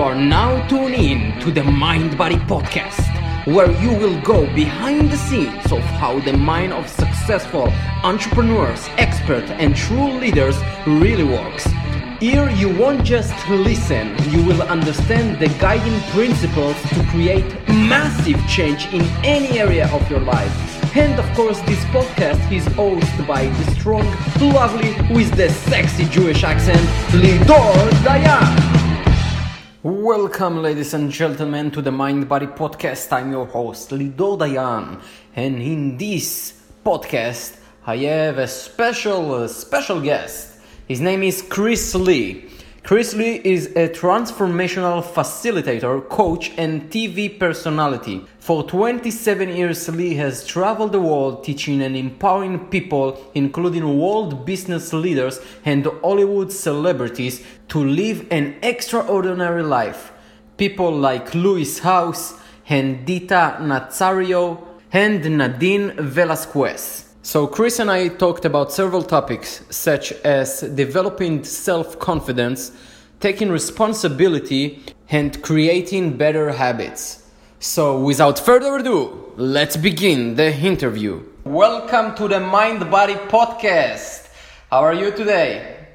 You are now tuned in to the Mind Body Podcast, where you will go behind the scenes of how the mind of successful entrepreneurs, experts, and true leaders really works. Here, you won't just listen, you will understand the guiding principles to create massive change in any area of your life. And of course, this podcast is hosted by the strong, lovely, with the sexy Jewish accent, Lidor Dayan. Welcome, ladies and gentlemen, to the Mind Body Podcast. I'm your host, Lidor Dayan, and in this podcast, I have a special, special guest. His name is Chris Lee. Chris Lee is a transformational facilitator, coach, and TV personality. For 27 years, Lee has traveled the world teaching and empowering people, including world business leaders and Hollywood celebrities, to live an extraordinary life. People like Lewis Howes, Dita Nazario, and Nadine Velasquez. So, Chris and I talked about several topics, such as developing self confidence, taking responsibility, and creating better habits. So, without further ado, let's begin the interview. Welcome to the Mind Body Podcast. How are you today?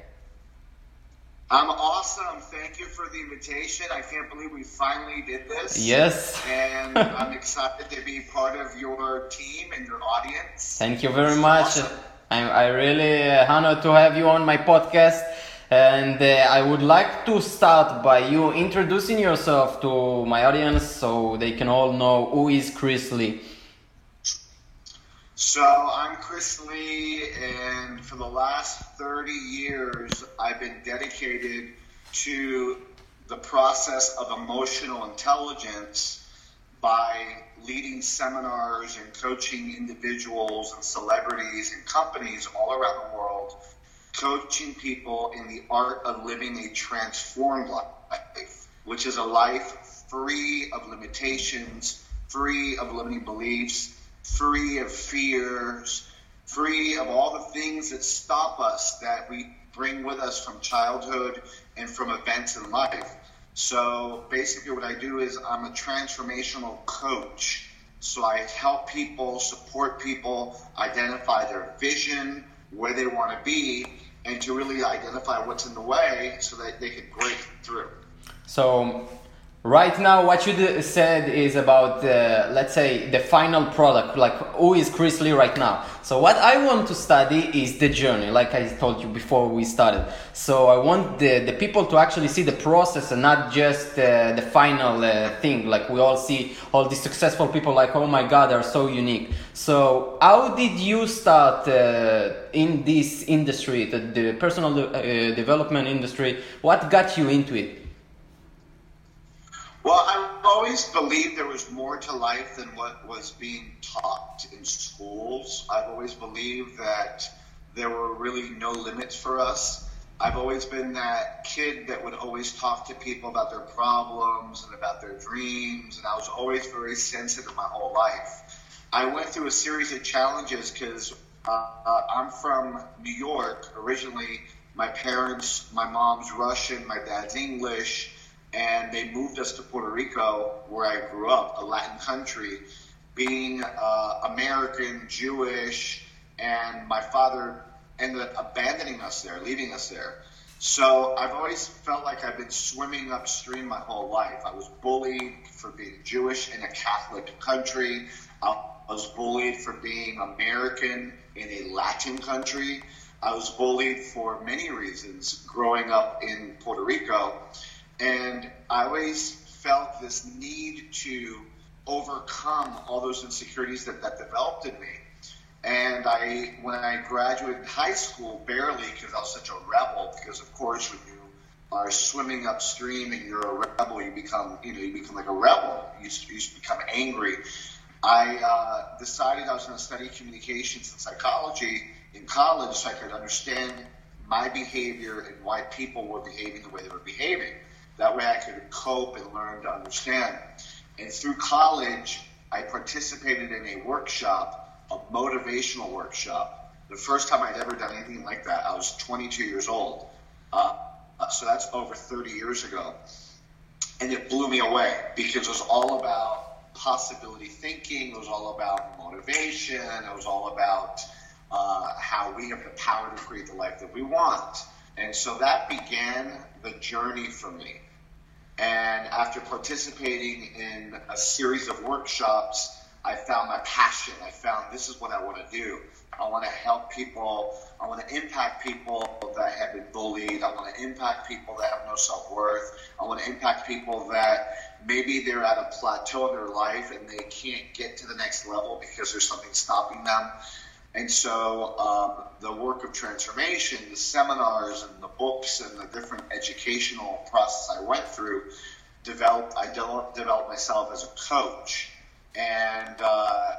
I'm awesome. You for the invitation. I can't believe we finally did this. Yes. and I'm excited to be part of your team and your audience. Thank you very much. Awesome. I'm I really uh, honored to have you on my podcast. And uh, I would like to start by you introducing yourself to my audience so they can all know who is Chris Lee. So I'm Chris Lee, and for the last 30 years, I've been dedicated to the process of emotional intelligence by leading seminars and coaching individuals and celebrities and companies all around the world, coaching people in the art of living a transformed life, which is a life free of limitations, free of limiting beliefs free of fears, free of all the things that stop us that we bring with us from childhood and from events in life. So basically, what I do is I'm a transformational coach. So I help people, support people, identify their vision, where they want to be, and to really identify what's in the way so that they can break through. So Right now, what you said is about, uh, let's say, the final product, like who is Chris Lee right now. So, what I want to study is the journey, like I told you before we started. So, I want the, the people to actually see the process and not just uh, the final uh, thing. Like we all see all these successful people, like, oh my God, they're so unique. So, how did you start uh, in this industry, the, the personal uh, development industry? What got you into it? Well, I've always believed there was more to life than what was being taught in schools. I've always believed that there were really no limits for us. I've always been that kid that would always talk to people about their problems and about their dreams, and I was always very sensitive my whole life. I went through a series of challenges because uh, uh, I'm from New York originally. My parents, my mom's Russian, my dad's English and they moved us to Puerto Rico, where I grew up, a Latin country, being uh, American, Jewish, and my father ended up abandoning us there, leaving us there. So I've always felt like I've been swimming upstream my whole life. I was bullied for being Jewish in a Catholic country. I was bullied for being American in a Latin country. I was bullied for many reasons growing up in Puerto Rico. And I always felt this need to overcome all those insecurities that, that developed in me. And I, when I graduated high school, barely because I was such a rebel. Because of course, when you are swimming upstream and you're a rebel, you become, you know, you become like a rebel. You, you become angry. I uh, decided I was going to study communications and psychology in college so I could understand my behavior and why people were behaving the way they were behaving. That way I could cope and learn to understand. And through college, I participated in a workshop, a motivational workshop. The first time I'd ever done anything like that, I was 22 years old. Uh, so that's over 30 years ago. and it blew me away because it was all about possibility thinking. It was all about motivation. It was all about uh, how we have the power to create the life that we want. And so that began the journey for me. And after participating in a series of workshops, I found my passion. I found this is what I want to do. I want to help people. I want to impact people that have been bullied. I want to impact people that have no self worth. I want to impact people that maybe they're at a plateau in their life and they can't get to the next level because there's something stopping them. And so um, the work of transformation, the seminars and the books and the different educational process I went through, developed. I developed myself as a coach, and uh,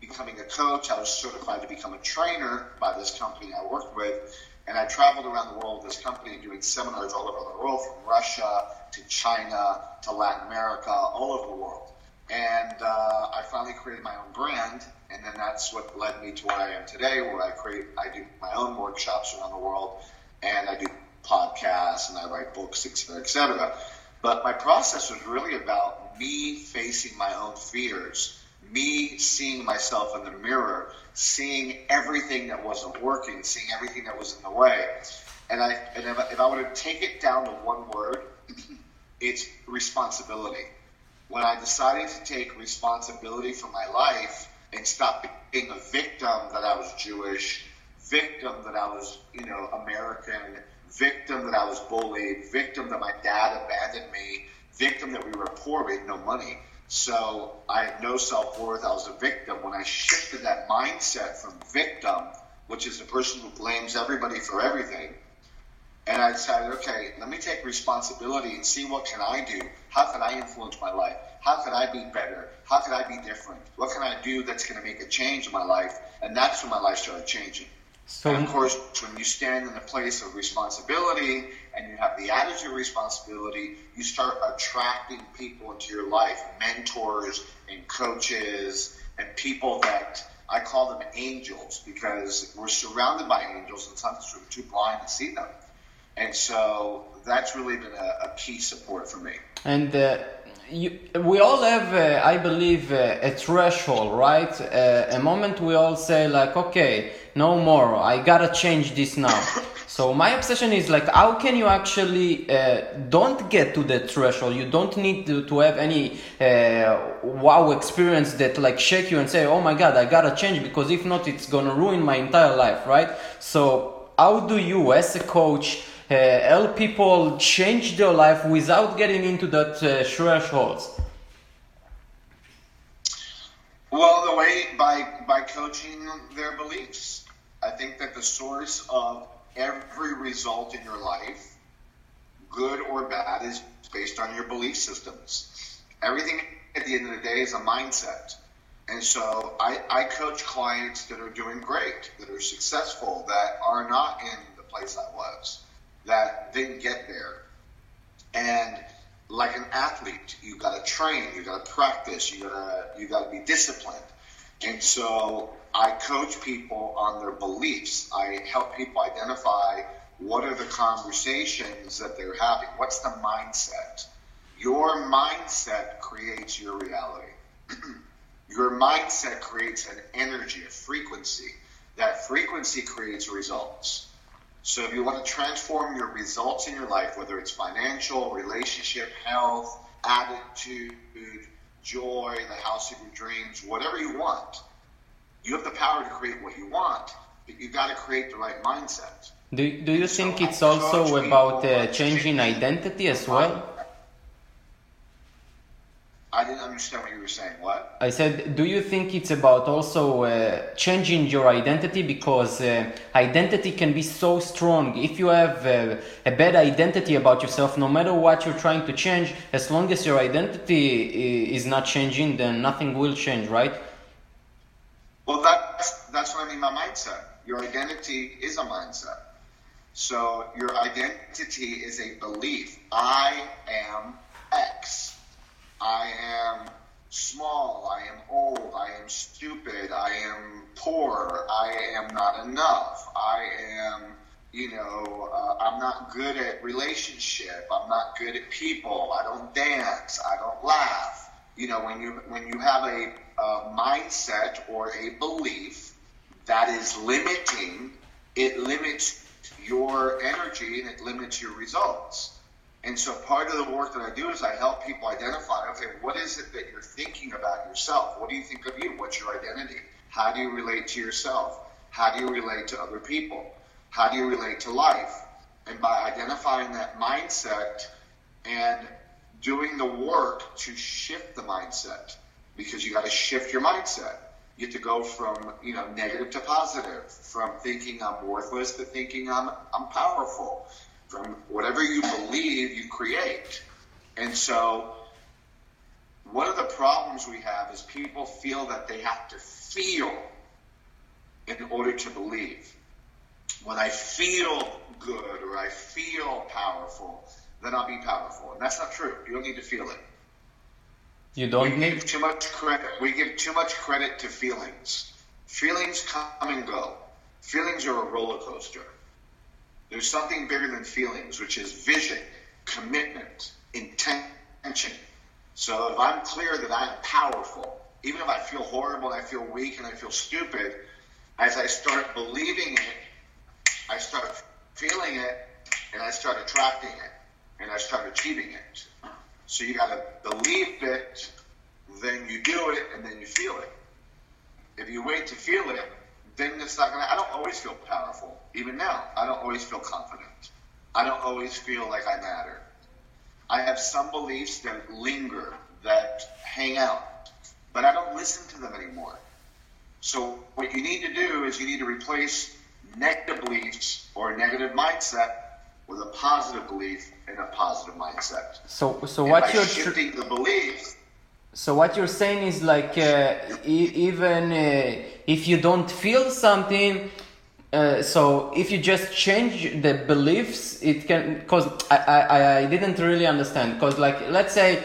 becoming a coach, I was certified to become a trainer by this company I worked with. And I traveled around the world with this company doing seminars all over the world, from Russia to China to Latin America, all over the world. And uh, I finally created my own brand, and then that's what led me to where I am today, where I create, I do my own workshops around the world, and I do podcasts, and I write books, et cetera, et cetera. But my process was really about me facing my own fears, me seeing myself in the mirror, seeing everything that wasn't working, seeing everything that was in the way. And I, and if, if I were to take it down to one word, it's responsibility when I decided to take responsibility for my life and stop being a victim that I was Jewish, victim that I was, you know, American, victim that I was bullied, victim that my dad abandoned me, victim that we were poor, we had no money. So I had no self worth. I was a victim. When I shifted that mindset from victim, which is the person who blames everybody for everything, and I decided, okay, let me take responsibility and see what can I do. How can I influence my life? How can I be better? How can I be different? What can I do that's going to make a change in my life? And that's when my life started changing. So, and of course, when you stand in a place of responsibility and you have the attitude of responsibility, you start attracting people into your life, mentors and coaches and people that I call them angels because we're surrounded by angels and sometimes we're too blind to see them. And so that's really been a, a key support for me. And uh, you, we all have, uh, I believe, uh, a threshold, right? Uh, a moment we all say, like, okay, no more, I gotta change this now. so my obsession is like, how can you actually uh, don't get to that threshold? You don't need to, to have any uh, wow experience that like shake you and say, oh my god, I gotta change because if not, it's gonna ruin my entire life, right? So how do you, as a coach, help people change their life without getting into that uh, thresholds? Well, the way by by coaching their beliefs. I think that the source of every result in your life, good or bad, is based on your belief systems. Everything at the end of the day is a mindset. And so I, I coach clients that are doing great, that are successful, that are not in the place I was that didn't get there. And like an athlete, you got to train, you got to practice, you got to you got to be disciplined. And so I coach people on their beliefs. I help people identify what are the conversations that they're having. What's the mindset? Your mindset creates your reality. your mindset creates an energy, a frequency. That frequency creates results. So if you want to transform your results in your life, whether it's financial, relationship, health, attitude, joy, the house of your dreams, whatever you want, you have the power to create what you want, but you've got to create the right mindset. Do, do you think so it's also about uh, changing identity as well? I didn't understand what you were saying. What? I said, do you think it's about also uh, changing your identity? Because uh, identity can be so strong. If you have uh, a bad identity about yourself, no matter what you're trying to change, as long as your identity is not changing, then nothing will change, right? Well, that's, that's what I mean by mindset. Your identity is a mindset. So your identity is a belief. I am X. I am small, I am old, I am stupid, I am poor, I am not enough, I am, you know, uh, I'm not good at relationship. I'm not good at people. I don't dance. I don't laugh. You know, when you when you have a, a mindset or a belief that is limiting, it limits your energy and it limits your results. And so part of the work that I do is I help people identify, okay, what is it that you're thinking about yourself? What do you think of you? What's your identity? How do you relate to yourself? How do you relate to other people? How do you relate to life? And by identifying that mindset and doing the work to shift the mindset, because you got to shift your mindset. You have to go from you know negative to positive, from thinking I'm worthless to thinking I'm I'm powerful. From whatever you believe, you create. And so, one of the problems we have is people feel that they have to feel in order to believe. When I feel good or I feel powerful, then I'll be powerful. And that's not true. You don't need to feel it. You don't we need give too much credit. We give too much credit to feelings. Feelings come and go. Feelings are a roller coaster. There's something bigger than feelings, which is vision, commitment, intention. So if I'm clear that I'm powerful, even if I feel horrible and I feel weak and I feel stupid, as I start believing it, I start feeling it, and I start attracting it, and I start achieving it. So you got to believe it, then you do it, and then you feel it. If you wait to feel it, then it's not gonna. I don't always feel powerful. Even now, I don't always feel confident. I don't always feel like I matter. I have some beliefs that linger, that hang out, but I don't listen to them anymore. So what you need to do is you need to replace negative beliefs or a negative mindset with a positive belief and a positive mindset. so so And what you're tr- shifting the beliefs, So what you're saying is like uh, e- even uh, if you don't feel something, uh, so if you just change the beliefs, it can. Cause I I, I didn't really understand. Cause like let's say.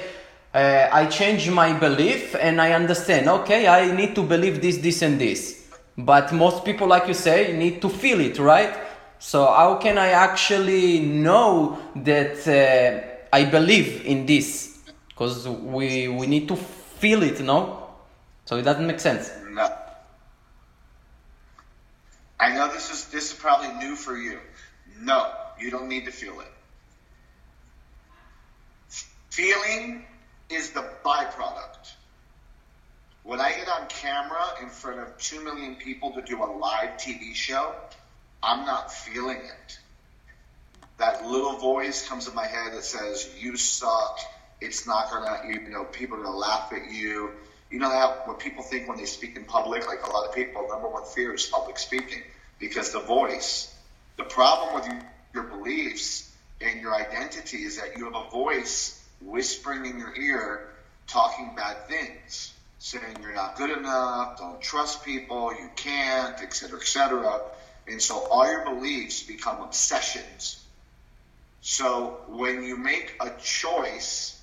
Uh, I change my belief and I understand. Okay, I need to believe this, this, and this. But most people, like you say, need to feel it, right? So how can I actually know that uh, I believe in this? Because we we need to feel it, no? So it doesn't make sense. No. I know this is this is probably new for you. No, you don't need to feel it. Feeling is the byproduct. When I get on camera in front of two million people to do a live TV show, I'm not feeling it. That little voice comes in my head that says, "You suck. It's not gonna, you know, people are gonna laugh at you." You know how what people think when they speak in public, like a lot of people, number one fear is public speaking because the voice. The problem with your beliefs and your identity is that you have a voice whispering in your ear, talking bad things, saying you're not good enough, don't trust people, you can't, etc., etc. And so all your beliefs become obsessions. So when you make a choice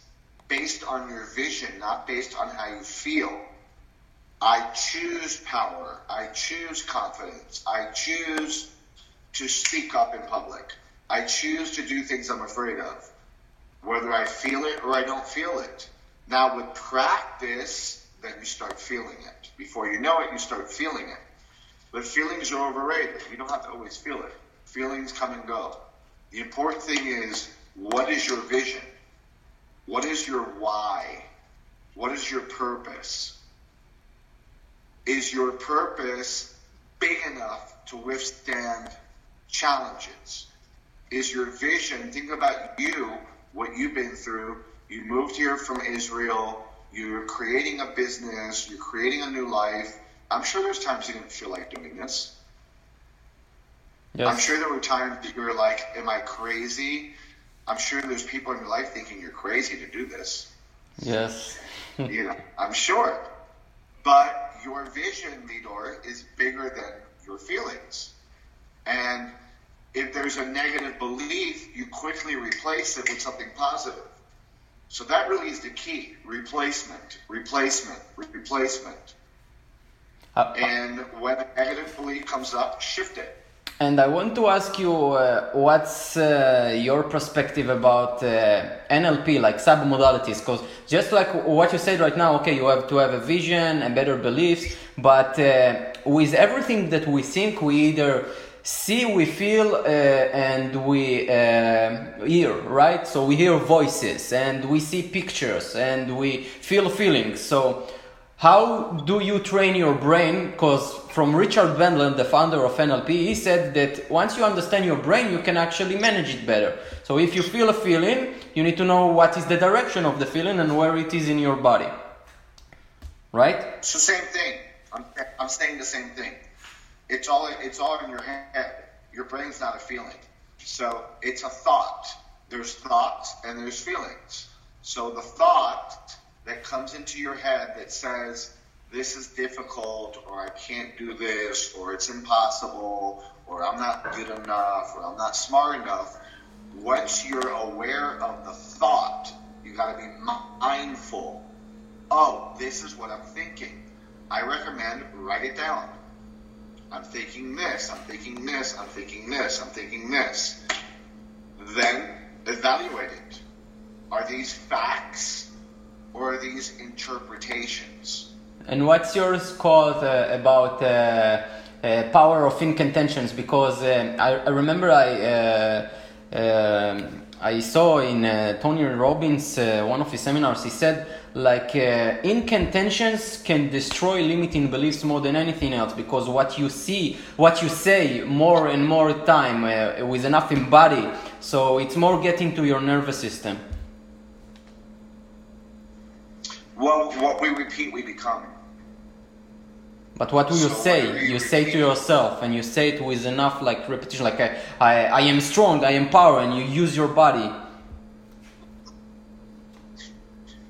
based on your vision, not based on how you feel, I choose power. I choose confidence. I choose to speak up in public. I choose to do things I'm afraid of, whether I feel it or I don't feel it. Now, with practice, then you start feeling it. Before you know it, you start feeling it. But feelings are overrated. You don't have to always feel it. Feelings come and go. The important thing is what is your vision? What is your why? What is your purpose? Is your purpose big enough to withstand challenges? Is your vision, think about you, what you've been through. You moved here from Israel, you're creating a business, you're creating a new life. I'm sure there's times you didn't feel like doing this. I'm sure there were times that you were like, Am I crazy? I'm sure there's people in your life thinking you're crazy to do this. Yes. You know, I'm sure. But your vision, Lidor, is bigger than your feelings. And if there's a negative belief, you quickly replace it with something positive. So that really is the key replacement, replacement, replacement. Uh, And when a negative belief comes up, shift it. And I want to ask you, uh, what's uh, your perspective about uh, NLP, like submodalities? Because just like what you said right now, okay, you have to have a vision and better beliefs, but uh, with everything that we think, we either see, we feel, uh, and we uh, hear, right? So we hear voices, and we see pictures, and we feel feelings. So how do you train your brain? Because from Richard Bandler, the founder of NLP, he said that once you understand your brain, you can actually manage it better. So if you feel a feeling, you need to know what is the direction of the feeling and where it is in your body. Right? It's the same thing. I'm, I'm saying the same thing. It's all it's all in your head. Your brain's not a feeling. So it's a thought. There's thoughts and there's feelings. So the thought that comes into your head that says, this is difficult, or I can't do this, or it's impossible, or I'm not good enough, or I'm not smart enough, once you're aware of the thought, you got to be mindful. Oh, this is what I'm thinking. I recommend write it down. I'm thinking this, I'm thinking this, I'm thinking this, I'm thinking this. Then evaluate it. Are these facts or are these interpretations? And what's yours called uh, about uh, uh, power of incantations? Because uh, I, I, remember I uh, um, I saw in uh, Tony Robbins one of his seminars. He said like incantations can destroy limiting beliefs more than anything else because what you see, what you say more and more time with enough embody, so it's more getting to your nervous system. Well, what we repeat, we become. But what do you so say? You, say to yourself, and you say it with enough like repetition, like I, I, I am strong, I am power, and you use your body.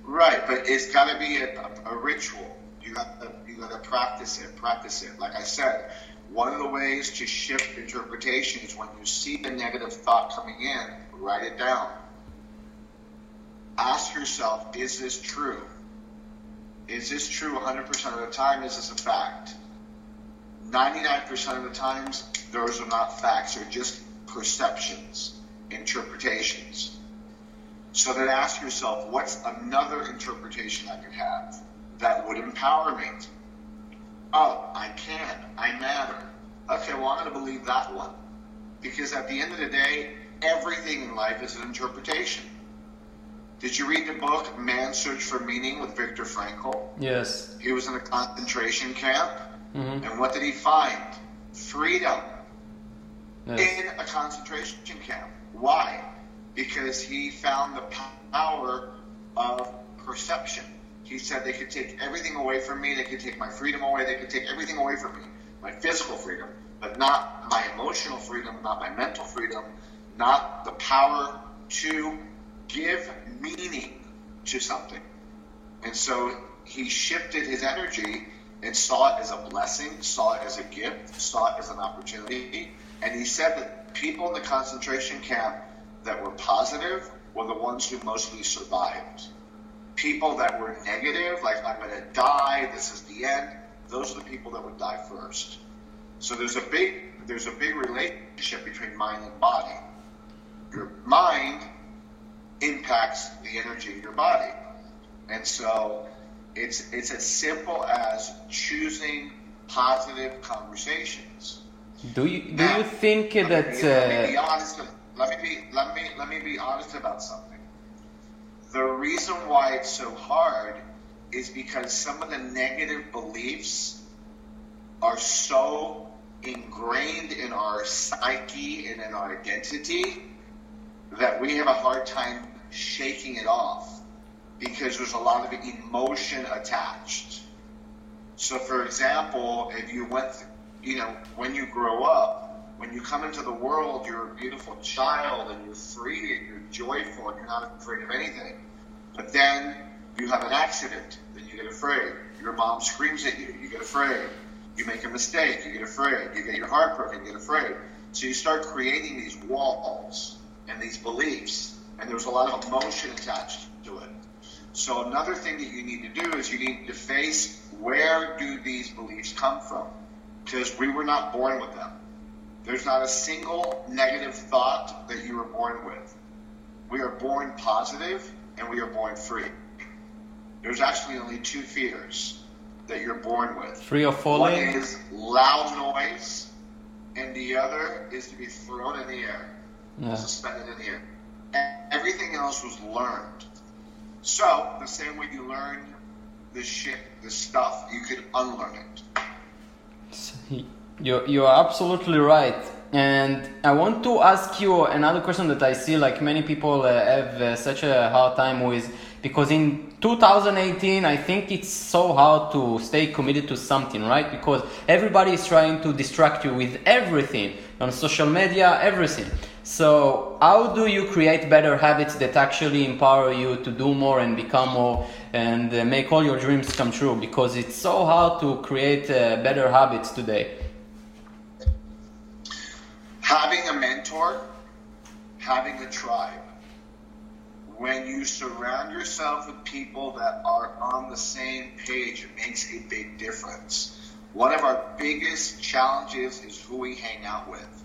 Right, but it's got to be a, a, a, ritual. You got to you got to practice it, practice it. Like I said, one of the ways to shift interpretation is when you see the negative thought coming in, write it down. Ask yourself, is this true? Is this true 100% of the time? Is this a fact? 99% of the times, those are not facts, they're just perceptions, interpretations. So then ask yourself, what's another interpretation I could have that would empower me? Oh, I can. I matter. Okay, well, I'm going to believe that one. Because at the end of the day, everything in life is an interpretation. Did you read the book Man's Search for Meaning with Viktor Frankl? Yes. He was in a concentration camp. Mm-hmm. And what did he find? Freedom yes. in a concentration camp. Why? Because he found the power of perception. He said they could take everything away from me, they could take my freedom away, they could take everything away from me, my physical freedom, but not my emotional freedom, not my mental freedom, not the power to give meaning to something. And so he shifted his energy and saw it as a blessing, saw it as a gift, saw it as an opportunity. And he said that people in the concentration camp that were positive were the ones who mostly survived. People that were negative, like I'm going to die, this is the end, those are the people that would die first. So there's a big there's a big relationship between mind and body. Your mind impacts the energy in your body. And so it's it's as simple as choosing positive conversations. Do you do now, you think let that? Me, let me be uh, honest. Let me be let me let me be honest about something. The reason why it's so hard is because some of the negative beliefs are so ingrained in our psyche and in our identity that we have a hard time shaking it off because there's a lot of emotion attached. So, for example, if you went, you know, when you grow up, when you come into the world, you're a beautiful child and you're free and you're joyful and you're not afraid of anything. But then you have an accident, then you get afraid. Your mom screams at you, you get afraid. You make a mistake, you get afraid. You get your heart broken, you get afraid. So you start creating these walls and these beliefs and there's a lot of emotion attached to it. So another thing that you need to do is you need to face where do these beliefs come from? Because we were not born with them. There's not a single negative thought that you were born with. We are born positive and we are born free. There's actually only two fears that you're born with. Free of falling? One is loud noise, and the other is to be thrown in the air, Yeah. suspended in the air. Everything else was learned. So, the same way you learn the shit, the stuff, you could unlearn it. You you are absolutely right. And I want to ask you another question that I see like many people uh, have uh, such a hard time with because in 2018 I think it's so hard to stay committed to something, right? Because everybody is trying to distract you with everything on social media, everything. So, how do you create better habits that actually empower you to do more and become more and uh, make all your dreams come true? Because it's so hard to create uh, better habits today. Having a mentor, having a tribe. When you surround yourself with people that are on the same page, it makes a big difference. One of our biggest challenges is who we hang out with.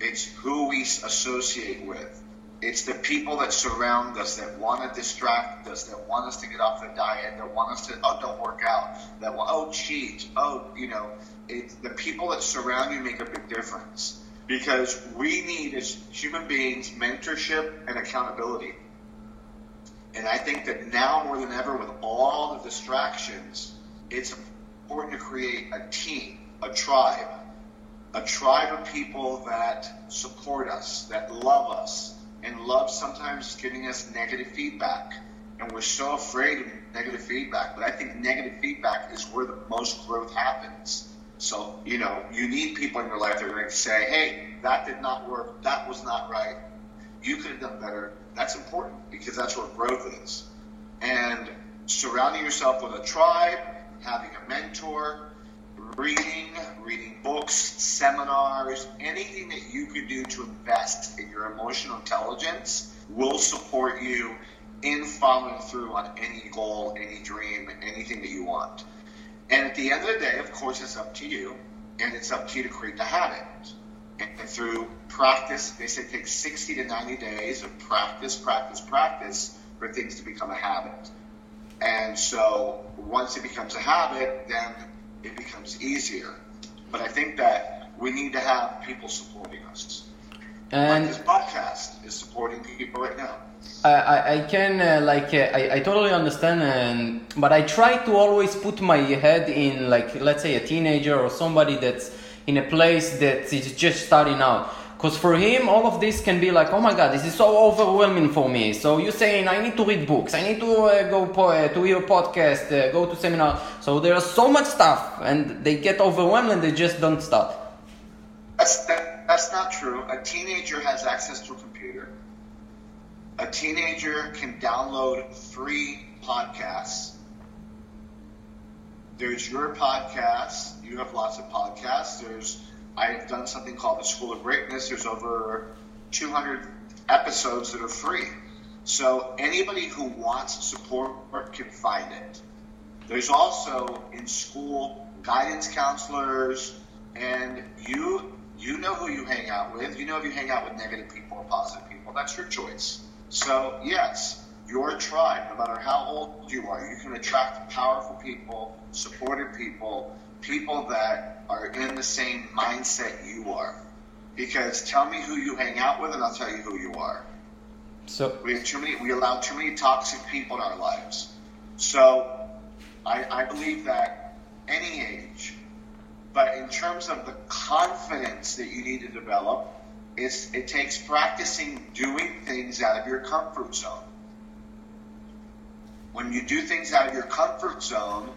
It's who we associate with. It's the people that surround us that want to distract us, that want us to get off the diet, that want us to oh don't work out, that want oh cheat, oh you know, it's the people that surround you make a big difference because we need as human beings mentorship and accountability. And I think that now more than ever, with all the distractions, it's important to create a team, a tribe, a tribe of people that support us, that love us, and love sometimes giving us negative feedback. And we're so afraid of negative feedback, but I think negative feedback is where the most growth happens. So, you know, you need people in your life that are going to say, hey, that did not work, that was not right, you could have done better. That's important because that's where growth is. And surrounding yourself with a tribe, having a mentor, reading, reading books, seminars, anything that you could do to invest in your emotional intelligence will support you in following through on any goal, any dream, anything that you want. And at the end of the day, of course, it's up to you, and it's up to you to create the habit. And through practice, they say it takes 60 to 90 days of practice, practice, practice for things to become a habit. And so once it becomes a habit, then it becomes easier. But I think that we need to have people supporting us. And like this podcast is supporting people right now. I, I, can uh, like uh, I, I totally understand and but I try to always put my head in like let's say a teenager or somebody that's in a place that is just starting out because for him all of this can be like oh my god this is so overwhelming for me so you're saying I need to read books I need to uh, go po- uh, to hear podcast uh, go to seminar so there's so much stuff and they get overwhelmed and they just don't stop. That's that, that's not true. A teenager has access to a computer. A teenager can download free podcasts. There's your podcast. You have lots of podcasts. There's I've done something called the School of Greatness. There's over 200 episodes that are free. So anybody who wants support can find it. There's also in school guidance counselors, and you you know who you hang out with. You know if you hang out with negative people or positive people. That's your choice. So yes, your tribe, no matter how old you are, you can attract powerful people, supportive people, people that are in the same mindset you are. Because tell me who you hang out with, and I'll tell you who you are. so We have too many. We allow too many toxic people in our lives. So, I, I believe that any age, but in terms of the confidence that you need to develop, it's, it takes practicing doing things out of your comfort zone. When you do things out of your comfort zone,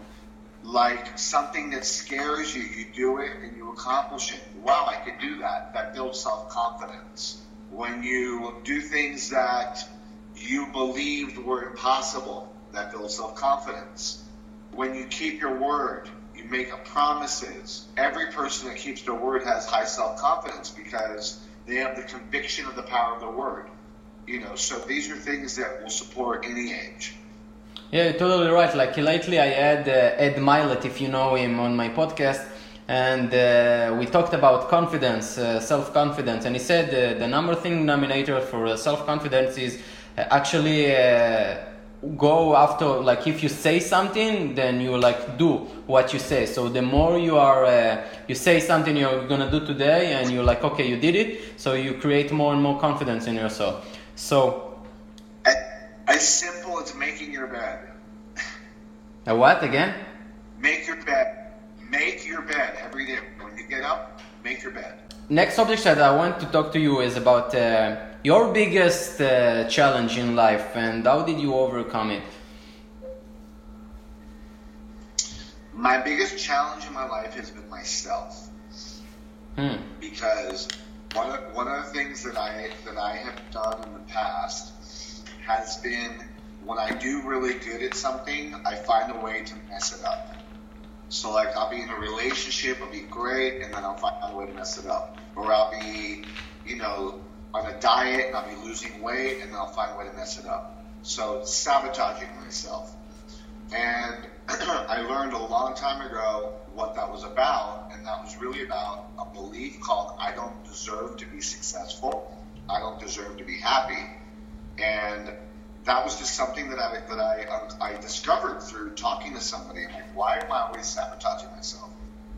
like something that scares you, you do it and you accomplish it. Wow, I can do that. That builds self confidence. When you do things that you believed were impossible, that builds self confidence. When you keep your word, you make promises. Every person that keeps their word has high self confidence because they have the conviction of the power of the word. You know, so these are things that will support any age. Yeah, you're totally right. Like lately, I had uh, Ed Mylett, if you know him, on my podcast, and uh, we talked about confidence, uh, self confidence, and he said uh, the number thing denominator for uh, self confidence is uh, actually go after like if you say something then you like do what you say so the more you are uh, you say something you're gonna do today and you're like okay you did it so you create more and more confidence in yourself so as simple as making your bed a what again make your bed make your bed every day when you get up make your bed next subject that i want to talk to you is about uh, your biggest uh, challenge in life and how did you overcome it? My biggest challenge in my life has been myself. Hmm. Because one of, one of the things that I that I have done in the past has been when I do really good at something, I find a way to mess it up. So like I'll be in a relationship, I'll be great, and then I'll find a way to mess it up. Or I'll be, you know, on a diet and I'll be losing weight and then I'll find a way to mess it up. So sabotaging myself. And I learned a long time ago what that was about, and that was really about a belief called I don't deserve to be successful. I don't deserve to be happy. And that was just something that I that I um, I discovered through talking to somebody. I'm like, why am I always sabotaging myself?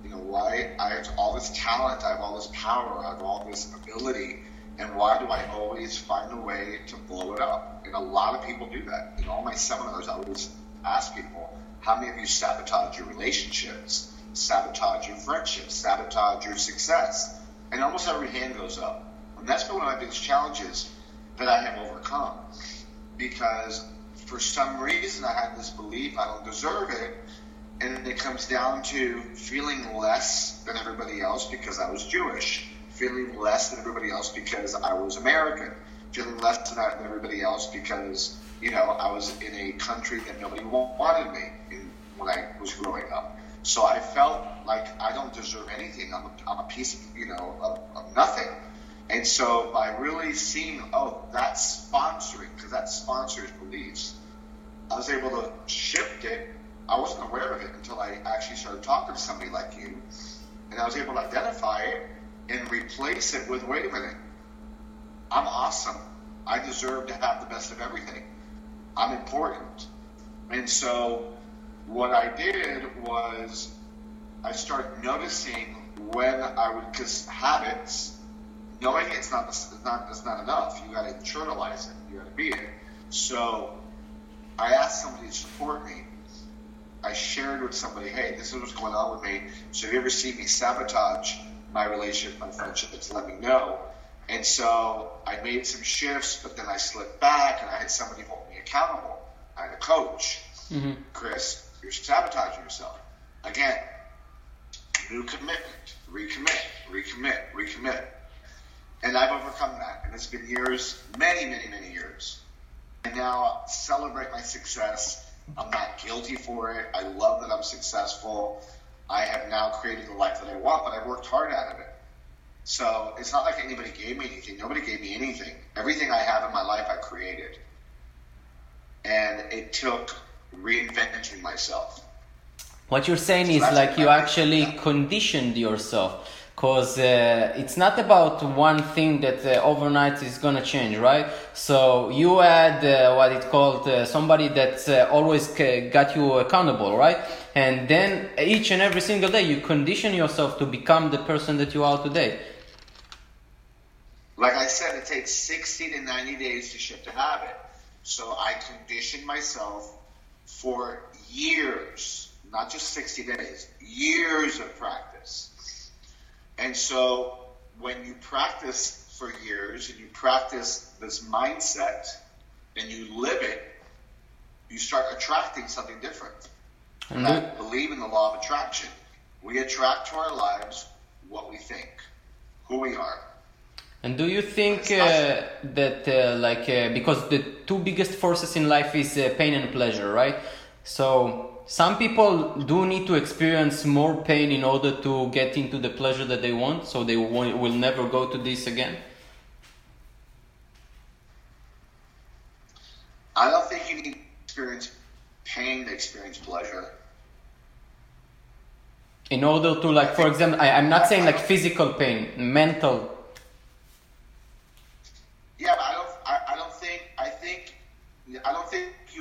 You know, why I have all this talent, I have all this power, I have all this ability, and why do I always find a way to blow it up? And a lot of people do that. In all my seminars, I always ask people, how many of you sabotage your relationships, sabotage your friendships, sabotage your success? And almost every hand goes up. And that's been one of my biggest challenges that I have overcome. Because for some reason I had this belief I don't deserve it. And it comes down to feeling less than everybody else because I was Jewish feeling less than everybody else because I was American, feeling less than everybody else because you know I was in a country that nobody wanted me in, when I was growing up. So I felt like I don't deserve anything. I'm a, I'm a piece, of, you know, of, of nothing. And so by really seeing, oh, that's sponsoring, because that sponsors beliefs, I was able to shift it. I wasn't aware of it until I actually started talking to somebody like you, and I was able to identify it and replace it with wait a minute, I'm awesome. I deserve to have the best of everything. I'm important. And so what I did was I started noticing when I would, because habits, knowing it's not, it's not, it's not enough. You got to internalize it. You got to be it. So I asked somebody to support me. I shared with somebody, hey, this is what's going on with me. So if you ever see me sabotage my relationship, my friendship, to let me know. And so I made some shifts, but then I slipped back and I had somebody hold me accountable. I had a coach. Mm-hmm. Chris, you're sabotaging yourself. Again, new commitment, recommit, recommit, recommit. And I've overcome that. And it's been years, many, many, many years. And now celebrate my success. I'm not guilty for it. I love that I'm successful. I have now created the life that I want, but I worked hard out of it. So it's not like anybody gave me anything. Nobody gave me anything. Everything I have in my life, I created. And it took reinventing myself. What you're saying so is like you actually conditioned yourself because uh, it's not about one thing that uh, overnight is gonna change, right? So you had uh, what it called uh, somebody that uh, always got you accountable, right? And then each and every single day you condition yourself to become the person that you are today. Like I said, it takes 60 to 90 days to shift a habit. So I conditioned myself for years, not just 60 days, years of practice and so when you practice for years and you practice this mindset and you live it, you start attracting something different. And I believe in the law of attraction. We attract to our lives what we think, who we are. And do you think uh, that, uh, like, uh, because the two biggest forces in life is uh, pain and pleasure, right? So some people do need to experience more pain in order to get into the pleasure that they want, so they will, never go to this again. I don't think you need to experience pain to experience pleasure. In order to like, for example, I, I'm not saying like physical pain, mental. Yeah,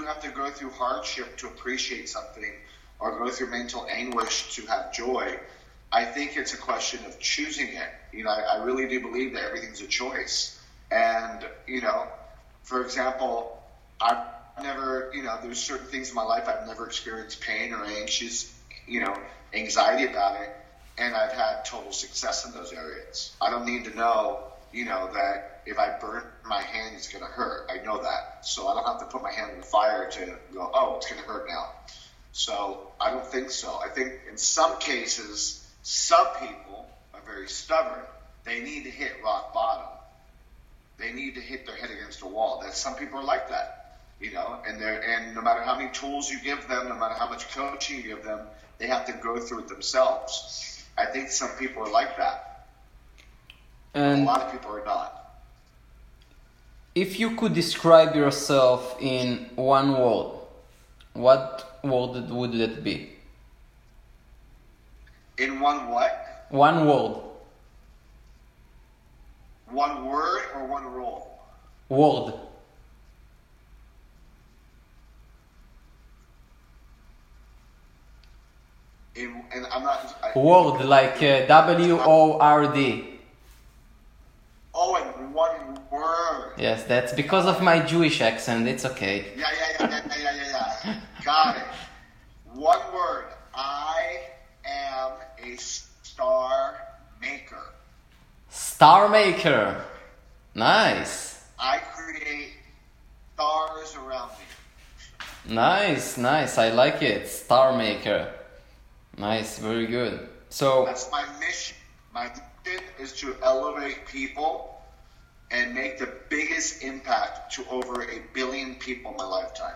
have to go through hardship to appreciate something, or go through mental anguish to have joy. I think it's a question of choosing it. You know, I, I really do believe that everything's a choice. And you know, for example, I've never, you know, there's certain things in my life I've never experienced pain or anxious, you know, anxiety about it, and I've had total success in those areas. I don't need to know, you know, that if I burn my hand, it's going to hurt. I know that, so I don't have to put my hand in the fire to go, oh, it's going to hurt now. So I don't think so. I think in some cases, some people are very stubborn. They need to hit rock bottom. They need to hit their head against a wall. That some people are like that, you know, and they're and no matter how many tools you give them, no matter how much coaching you give them, they have to go through it themselves. I think some people are like that. And a lot of people are not. If you could describe yourself in one word, what word would that be? In one what? One word. One word or one role? Word. In, and I'm not. I, Word like uh, W O R D. Oh, in one word. Yes, that's because of my Jewish accent. It's okay. Yeah, yeah, yeah, yeah, yeah, yeah, yeah. Got it. One word. I am a star maker. Star maker. Nice. I create stars around me. Nice, nice. I like it. Star maker. Nice, very good. So, That's my mission. My mission is to elevate people and make the biggest impact to over a billion people in my lifetime.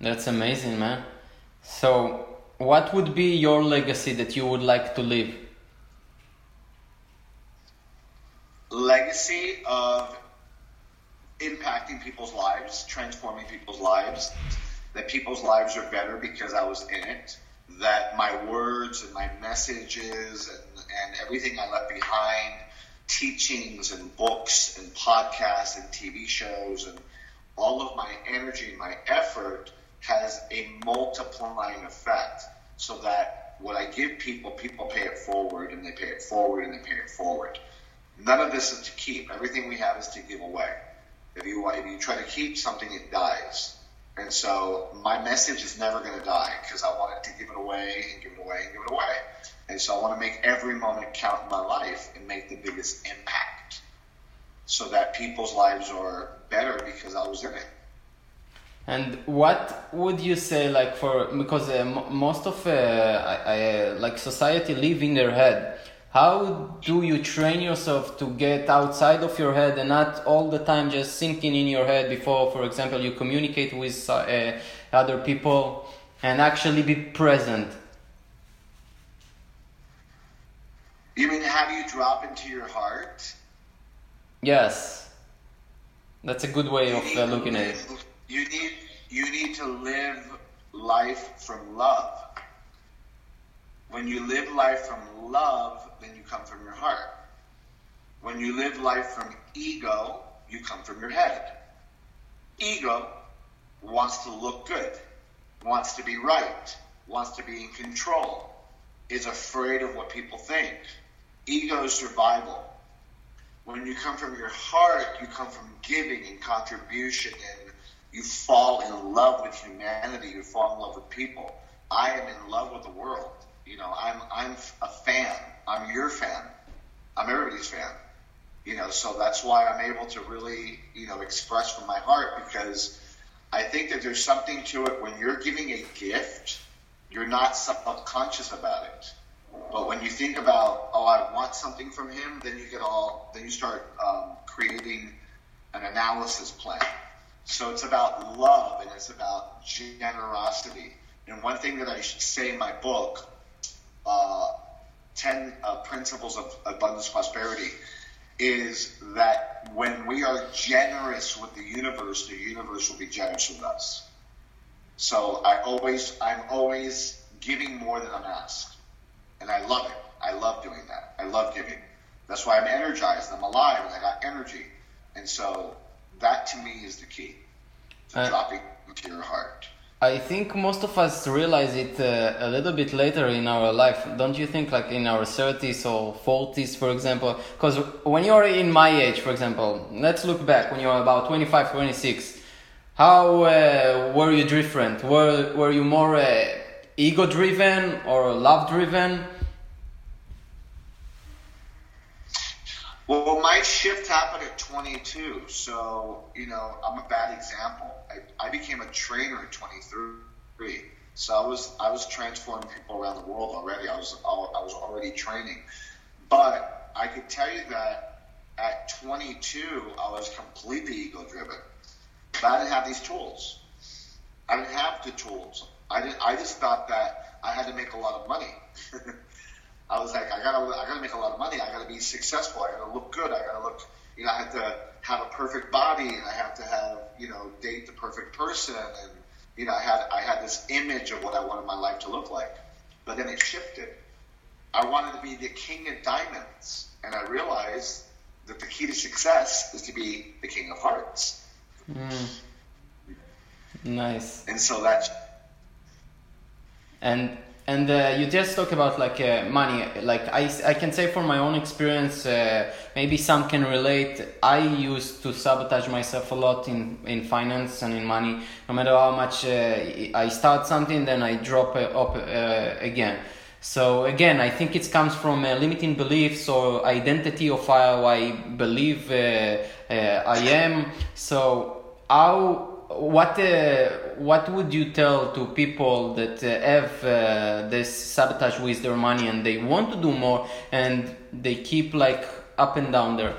that's amazing, man. So, what would be your legacy that you would like to leave? legacy of impacting people's lives, transforming people's lives, that people's lives are better because I was in it, that my words and my messages and, and everything I left behind, teachings and books and podcasts and TV shows and all of my energy and my effort has a multiplying effect so that what I give people, people pay it forward and they pay it forward and they pay it forward. None of this is to keep. Everything we have is to give away. If you want, if you try to keep something, it dies. And so my message is never going to die because I wanted to give it away and give it away and give it away. And so I want to make every moment count in my life and make the biggest impact so that people's lives are better because I was in it. And what would you say, like for because uh, most of uh, I, I, uh, like society live in their head. How do you train yourself to get outside of your head and not all the time just thinking in your head before, for example, you communicate with uh, other people and actually be present? You mean how do you drop into your heart? Yes, that's a good way You of uh, looking at it. You need you need to live life from love. When you live life from love, then you come from your heart. When you live life from ego, you come from your head. Ego wants to look good, wants to be right, wants to be in control, is afraid of what people think. Ego survival. When you come from your heart, you come from giving and contribution and you fall in love with humanity, you fall in love with people. I am in love with the world. You know, I'm I'm a fan. I'm your fan. I'm everybody's fan. You know, so that's why I'm able to really, you know, express from my heart because I think that there's something to it when you're giving a gift, you're not self-conscious about it. But when you think about, oh, I want something from him, then you get all, then you start um, creating an analysis plan. So it's about love and it's about generosity. And one thing that I say in my book, uh, 10 uh, Principles of Abundance Prosperity, is that when we are generous with the universe, the universe will be generous with us. So I always, I'm always giving more than I'm asked. And I love it. I love doing that. I love giving. That's why I'm energized. I'm alive, and I got energy. And so that to me is the key to Uh, dropping into your heart. I think most of us realize it uh, a little bit later in our life. Don't you think, like in our 30s or 40s, for example? Because when you're in my age, for example, let's look back when you're about 25, 26. How uh, were you different? Were, were you more uh, ego driven or love driven? Well, my shift happened at 22, so you know I'm a bad example. I, I became a trainer at 23, so I was I was transforming people around the world already. I was I was already training, but I could tell you that at 22 I was completely ego driven. But I didn't have these tools. I didn't have the tools. I didn't. I just thought that I had to make a lot of money. I was like, I gotta, I gotta make a lot of money. I gotta be successful. I gotta look good. I gotta look, you know, I have to have a perfect body, and I have to have, you know, date the perfect person, and you know, I had, I had this image of what I wanted my life to look like. But then it shifted. I wanted to be the king of diamonds, and I realized that the key to success is to be the king of hearts. Hmm. Nice. And so that's and and uh, you just talk about like uh, money. Like I, I can say from my own experience uh, maybe some can relate. I used to sabotage myself a lot in in finance and in money. No matter how much uh, i start something then i drop it up uh, again. So again i think it comes from uh, limiting beliefs or identity of how i believe uh, uh, i am. So how what uh, what would you tell to people that uh, have uh, this sabotage with their money and they want to do more and they keep like up and down there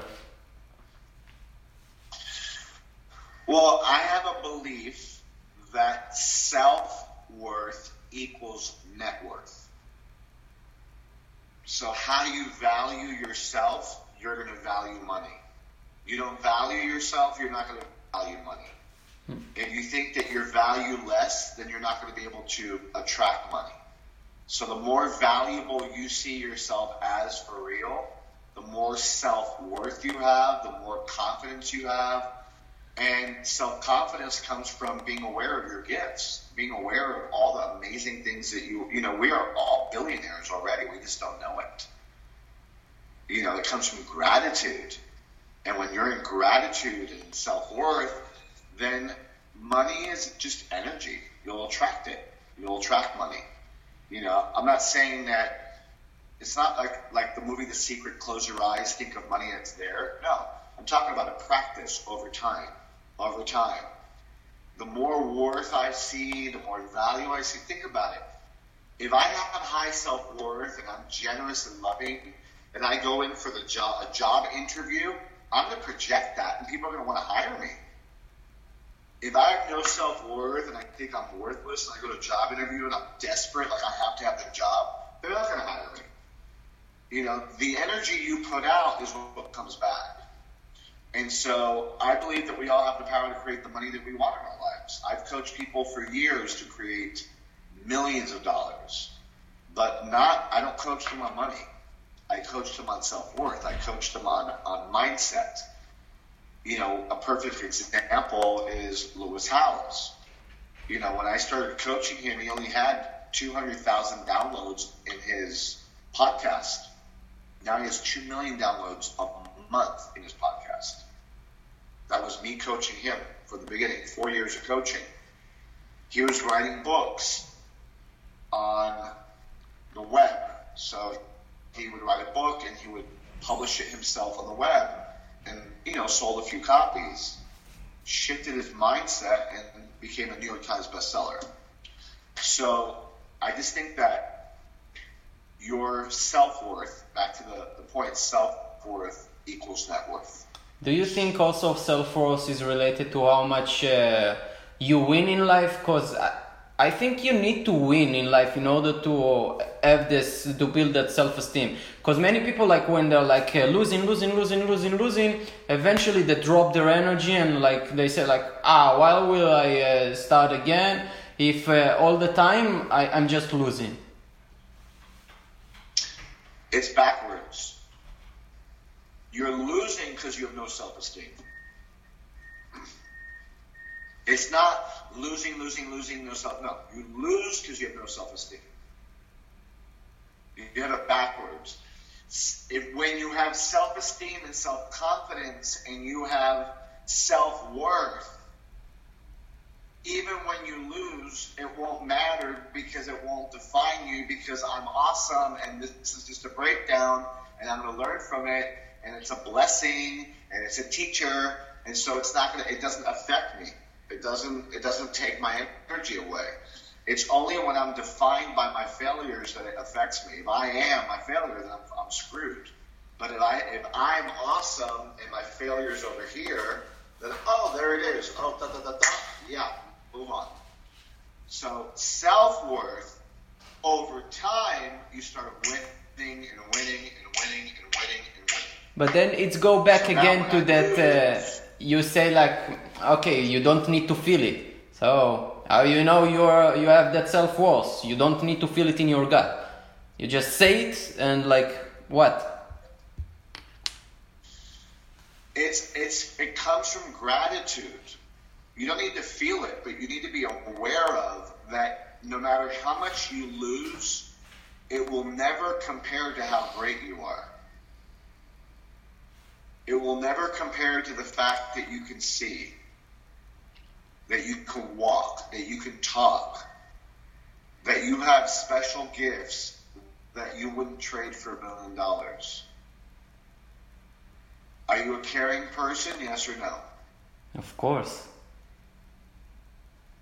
Well, I have a belief that self worth equals net worth. So, how you value yourself, you're going to value money. You don't value yourself, you're not going to value money. Hmm. If you think that you're value less, then you're not going to be able to attract money. So, the more valuable you see yourself as for real, the more self worth you have, the more confidence you have, and self confidence comes from being aware of your gifts, being aware of all the amazing things that you, you know, we are all billionaires already. We just don't know it. You know, it comes from gratitude. And when you're in gratitude and self worth, then money is just energy. You'll attract it. You'll attract money. You know, I'm not saying that it's not like like the movie The Secret. Close your eyes, think of money, it's there. No, I'm talking about a practice over time. Over time, the more worth I see, the more value I see. Think about it. If I have high self worth and I'm generous and loving, and I go in for the job a job interview, I'm to project that, and people are to want to hire me. If I have no self worth and I think I'm worthless, and I go to a job interview and I'm desperate, like I have to have the job, they're not going to hire me. You know, the energy you put out is what comes back. And so I believe that we all have the power to create the money that we want in our lives. I've coached people for years to create millions of dollars, but not, I don't coach them on money. I coach them on self worth. I coach them on, on mindset. You know, a perfect example is Lewis Howes. You know, when I started coaching him, he only had 200,000 downloads in his podcast. Now he has 2 million downloads a month in his podcast. That was me coaching him from the beginning, four years of coaching. He was writing books on the web. So he would write a book and he would publish it himself on the web and, you know, sold a few copies, shifted his mindset and became a New York Times bestseller. So I just think that your self worth, back to the, the point, self worth equals net worth. do you think also self-worth is related to how much uh, you win in life because I, I think you need to win in life in order to have this to build that self-esteem because many people like when they're like uh, losing losing losing losing losing eventually they drop their energy and like they say like ah why will i uh, start again if uh, all the time I, i'm just losing It's backwards. You're losing because you have no self esteem. It's not losing, losing, losing, no self. No, you lose because you have no self esteem. You have it backwards. If, when you have self esteem and self confidence and you have self worth, even when you lose, it won't matter because it won't define you because I'm awesome and this is just a breakdown and I'm going to learn from it and it's a blessing and it's a teacher and so it's not going to, it doesn't affect me. It doesn't, it doesn't take my energy away. It's only when I'm defined by my failures that it affects me. If I am my failure, then I'm, I'm screwed. But if I if I'm awesome and my failure's over here, then oh there it is. Oh da da da da. Yeah, move on. So self worth over time you start winning and winning and winning and winning and winning. But then it's go back So again to that uh, you say like okay you don't need to feel it. So you know you're you have that self worth? You don't need to feel it in your gut. You just say it and like what? It's it's it comes from gratitude. You don't need to feel it, but you need to be aware of that no matter how much you lose, it will never compare to how great you are. It will never compare to the fact that you can see, that you can walk, that you can talk, that you have special gifts that you wouldn't trade for a million dollars. Are you a caring person? Yes or no? Of course.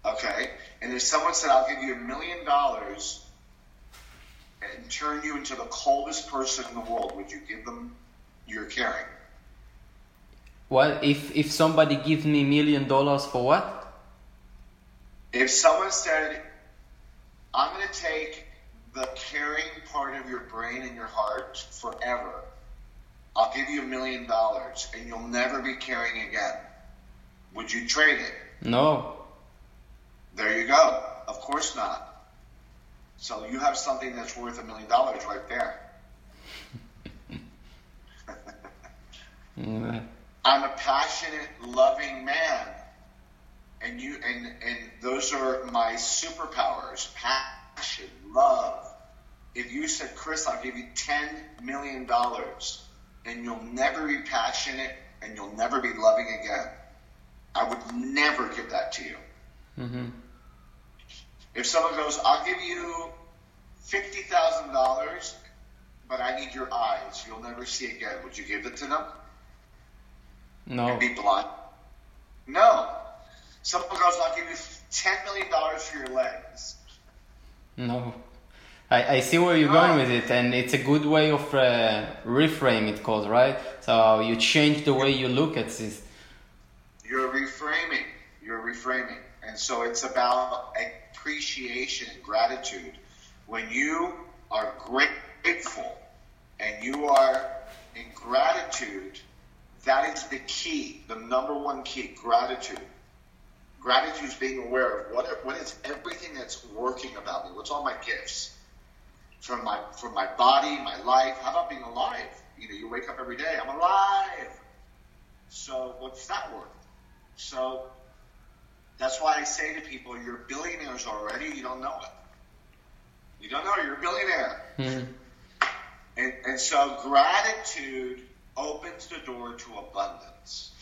Okay. And if someone said, I'll give you a million dollars and turn you into the coldest person in the world, would you give them your caring? Well, if if somebody gives me a million dollars for what? If someone said, I'm going to take the caring part of your brain and your heart forever, I'll give you a million dollars and you'll never be caring again, would you trade it? No. There you go. Of course not. So you have something that's worth a million dollars right there. I'm a passionate, loving man. And you and and those are my superpowers. Passion, love. If you said, Chris, I'll give you ten million dollars and you'll never be passionate and you'll never be loving again, I would never give that to you. Mm-hmm. If someone goes, I'll give you fifty thousand dollars, but I need your eyes, you'll never see again, would you give it to them? No. and be blind? No. Someone goes, I'll give you ten million dollars for your legs. No. I, I see where you're going with it, and it's a good way of uh, reframe it called, right? So you change the way you look at this. You're reframing. You're reframing. And so it's about appreciation and gratitude. When you are grateful and you are in gratitude, that is the key, the number one key, gratitude. Gratitude is being aware of what, what is everything that's working about me. What's all my gifts? From my from my body, my life. How about being alive? You know, you wake up every day. I'm alive. So what's that worth? So that's why I say to people, you're billionaires already. You don't know it. You don't know you're a billionaire. Mhm. And, and so gratitude opens the door to abundance.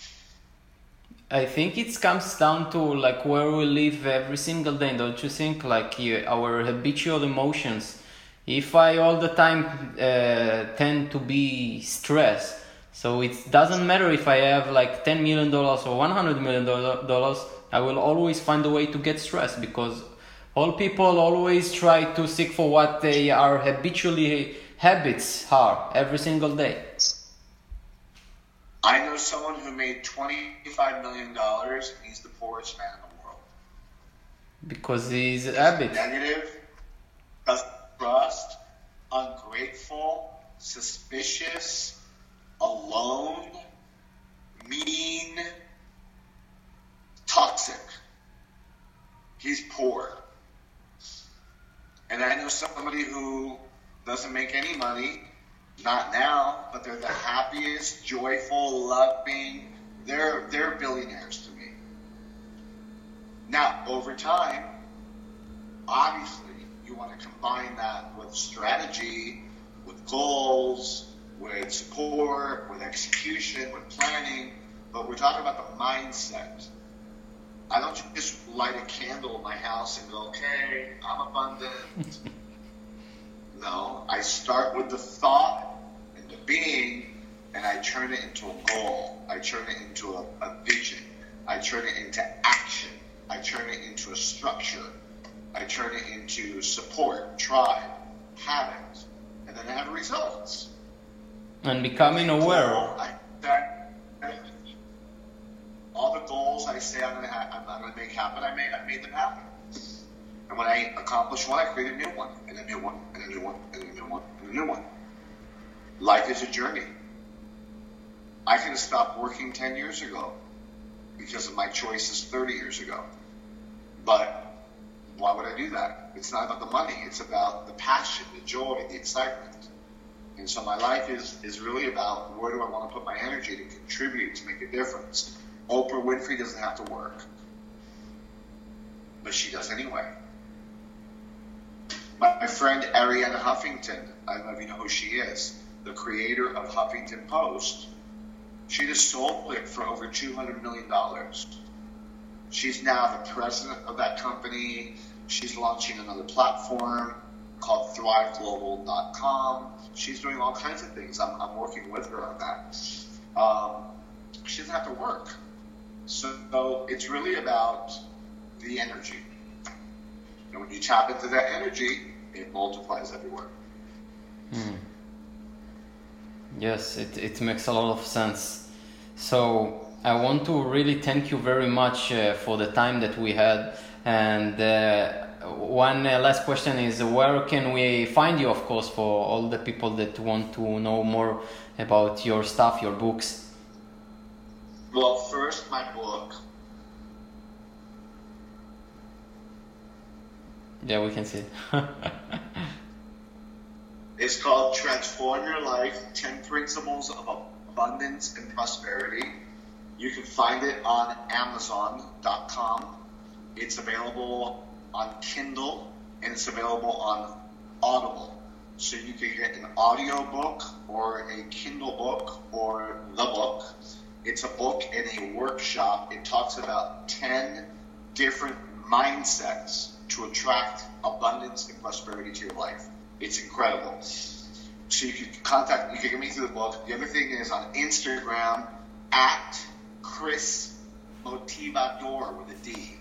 I think it comes down to like where we live every single day, don't you think? Like our habitual emotions. If I all the time uh, tend to be stressed, so it doesn't matter if I have like ten million dollars or one hundred million dollars, I will always find a way to get stressed because all people always try to seek for what they are habitually habits are every single day. I know someone who made $25 million and he's the poorest man in the world. Because he's habit. Negative, doesn't trust, ungrateful, suspicious, alone, mean, toxic. He's poor. And I know somebody who doesn't make any money Not now, but they're the happiest, joyful, loving. They're they're billionaires to me. Now, over time, obviously, you want to combine that with strategy, with goals, with support, with execution, with planning. But we're talking about the mindset. I don't just light a candle in my house and go, okay, I'm abundant. no, I start with the thought and the being, and I turn it into a goal. I turn it into a, a vision. I turn it into action. I turn it into a structure. I turn it into support, tribe, habits, and then I have results. And becoming aware. I, that, all the goals I say I'm gonna ha- I'm, I'm gonna make happen, I made I made them happen. And when I accomplish one, I create a new one, and a new one, and a new one, and a new one, and a new one. Life is a journey. I could have stopped working 10 years ago because of my choices 30 years ago. But why would I do that? It's not about the money, it's about the passion, the joy, the excitement. And so my life is, is really about where do I want to put my energy to contribute, to make a difference. Oprah Winfrey doesn't have to work, but she does anyway. My, friend Arianna Huffington, I don't you know who she is, the creator of Huffington Post, she just sold it for over $200 million. She's now the president of that company. She's launching another platform called thriveglobal.com. She's doing all kinds of things. I'm, I'm working with her on that. Um, she doesn't have to work. So it's really about the energy. And when you tap into that energy, it multiplies everywhere. Hmm. Yes, it, it makes a lot of sense. So I want to really thank you very much uh, for the time that we had. And uh, one uh, last question is where can we find you, of course, for all the people that want to know more about your stuff, your books? Well, first, my book. Yeah, we can see it. It's called Transform Your Life 10 Principles of Abundance and Prosperity. You can find it on Amazon.com. It's available on Kindle and it's available on Audible. So you can get an audio book or a Kindle book or the book. It's a book and a workshop. It talks about 10 different mindsets to attract abundance and prosperity to your life. It's incredible. So you can contact, you can get me through the book. The other thing is on Instagram at Chris Motivador with a D.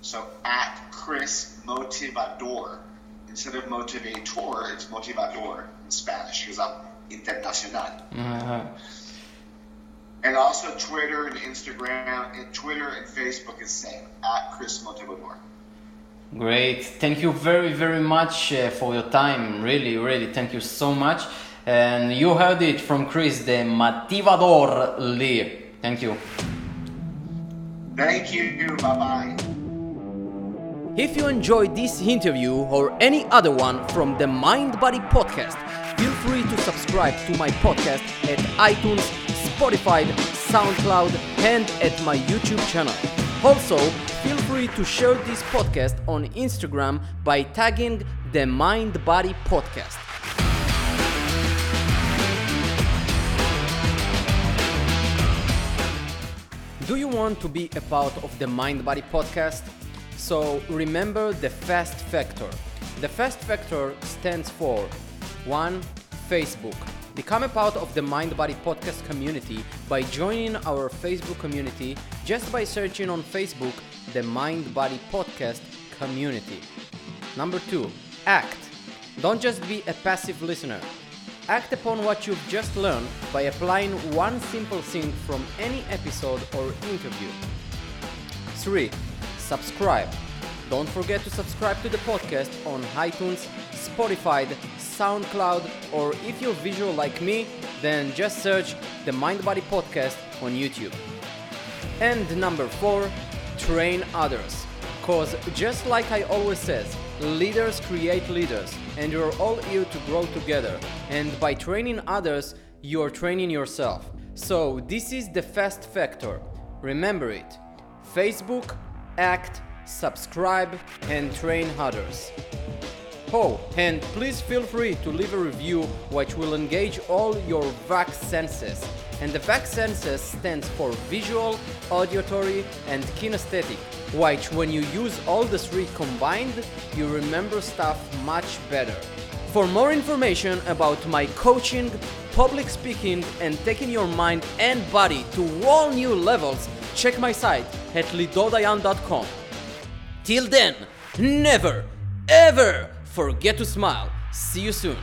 So at Chris Motivador. Instead of motivator, it's motivador in Spanish because I'm internacional. Uh, And also Twitter and Instagram, and Twitter and Facebook is same at Chris Motivador. Great. Thank you very, very much uh, for your time. Really, really, thank you so much. And you heard it from Chris, the Motivador Lee. Thank you. Thank you. Bye bye. If you enjoyed this interview or any other one from the Mind Body Podcast, feel free to subscribe to my podcast at iTunes, Spotify, SoundCloud, and at my YouTube channel. Also, feel free to share this podcast on Instagram by tagging the Mind Body Podcast. Do you want to be a part of the Mind Body podcast? So remember the FAST factor. The FAST factor stands for 1. Facebook. Become a part of the Mind Body podcast community by joining our Facebook community just by searching on Facebook the Mind Body podcast community. Number 2. Act. Don't just be a passive listener. Act upon what you've just learned by applying one simple thing from any episode or interview. 3. Subscribe. Don't forget to subscribe to the podcast on iTunes, Spotify, SoundCloud, or if you're visual like me, then just search the Mind Body Podcast on YouTube. And number 4, train others. Cause just like I always says, Leaders create leaders, and you're all here to grow together. And by training others, you're training yourself. So, this is the fast factor. Remember it Facebook, act, subscribe, and train others. Oh, and please feel free to leave a review which will engage all your VAC senses. And the VAC senses stands for visual, auditory, and kinesthetic, which when you use all the three combined, you remember stuff much better. For more information about my coaching, public speaking, and taking your mind and body to all new levels, check my site at lidodayan.com. Till then, never, ever forget to smile. See you soon.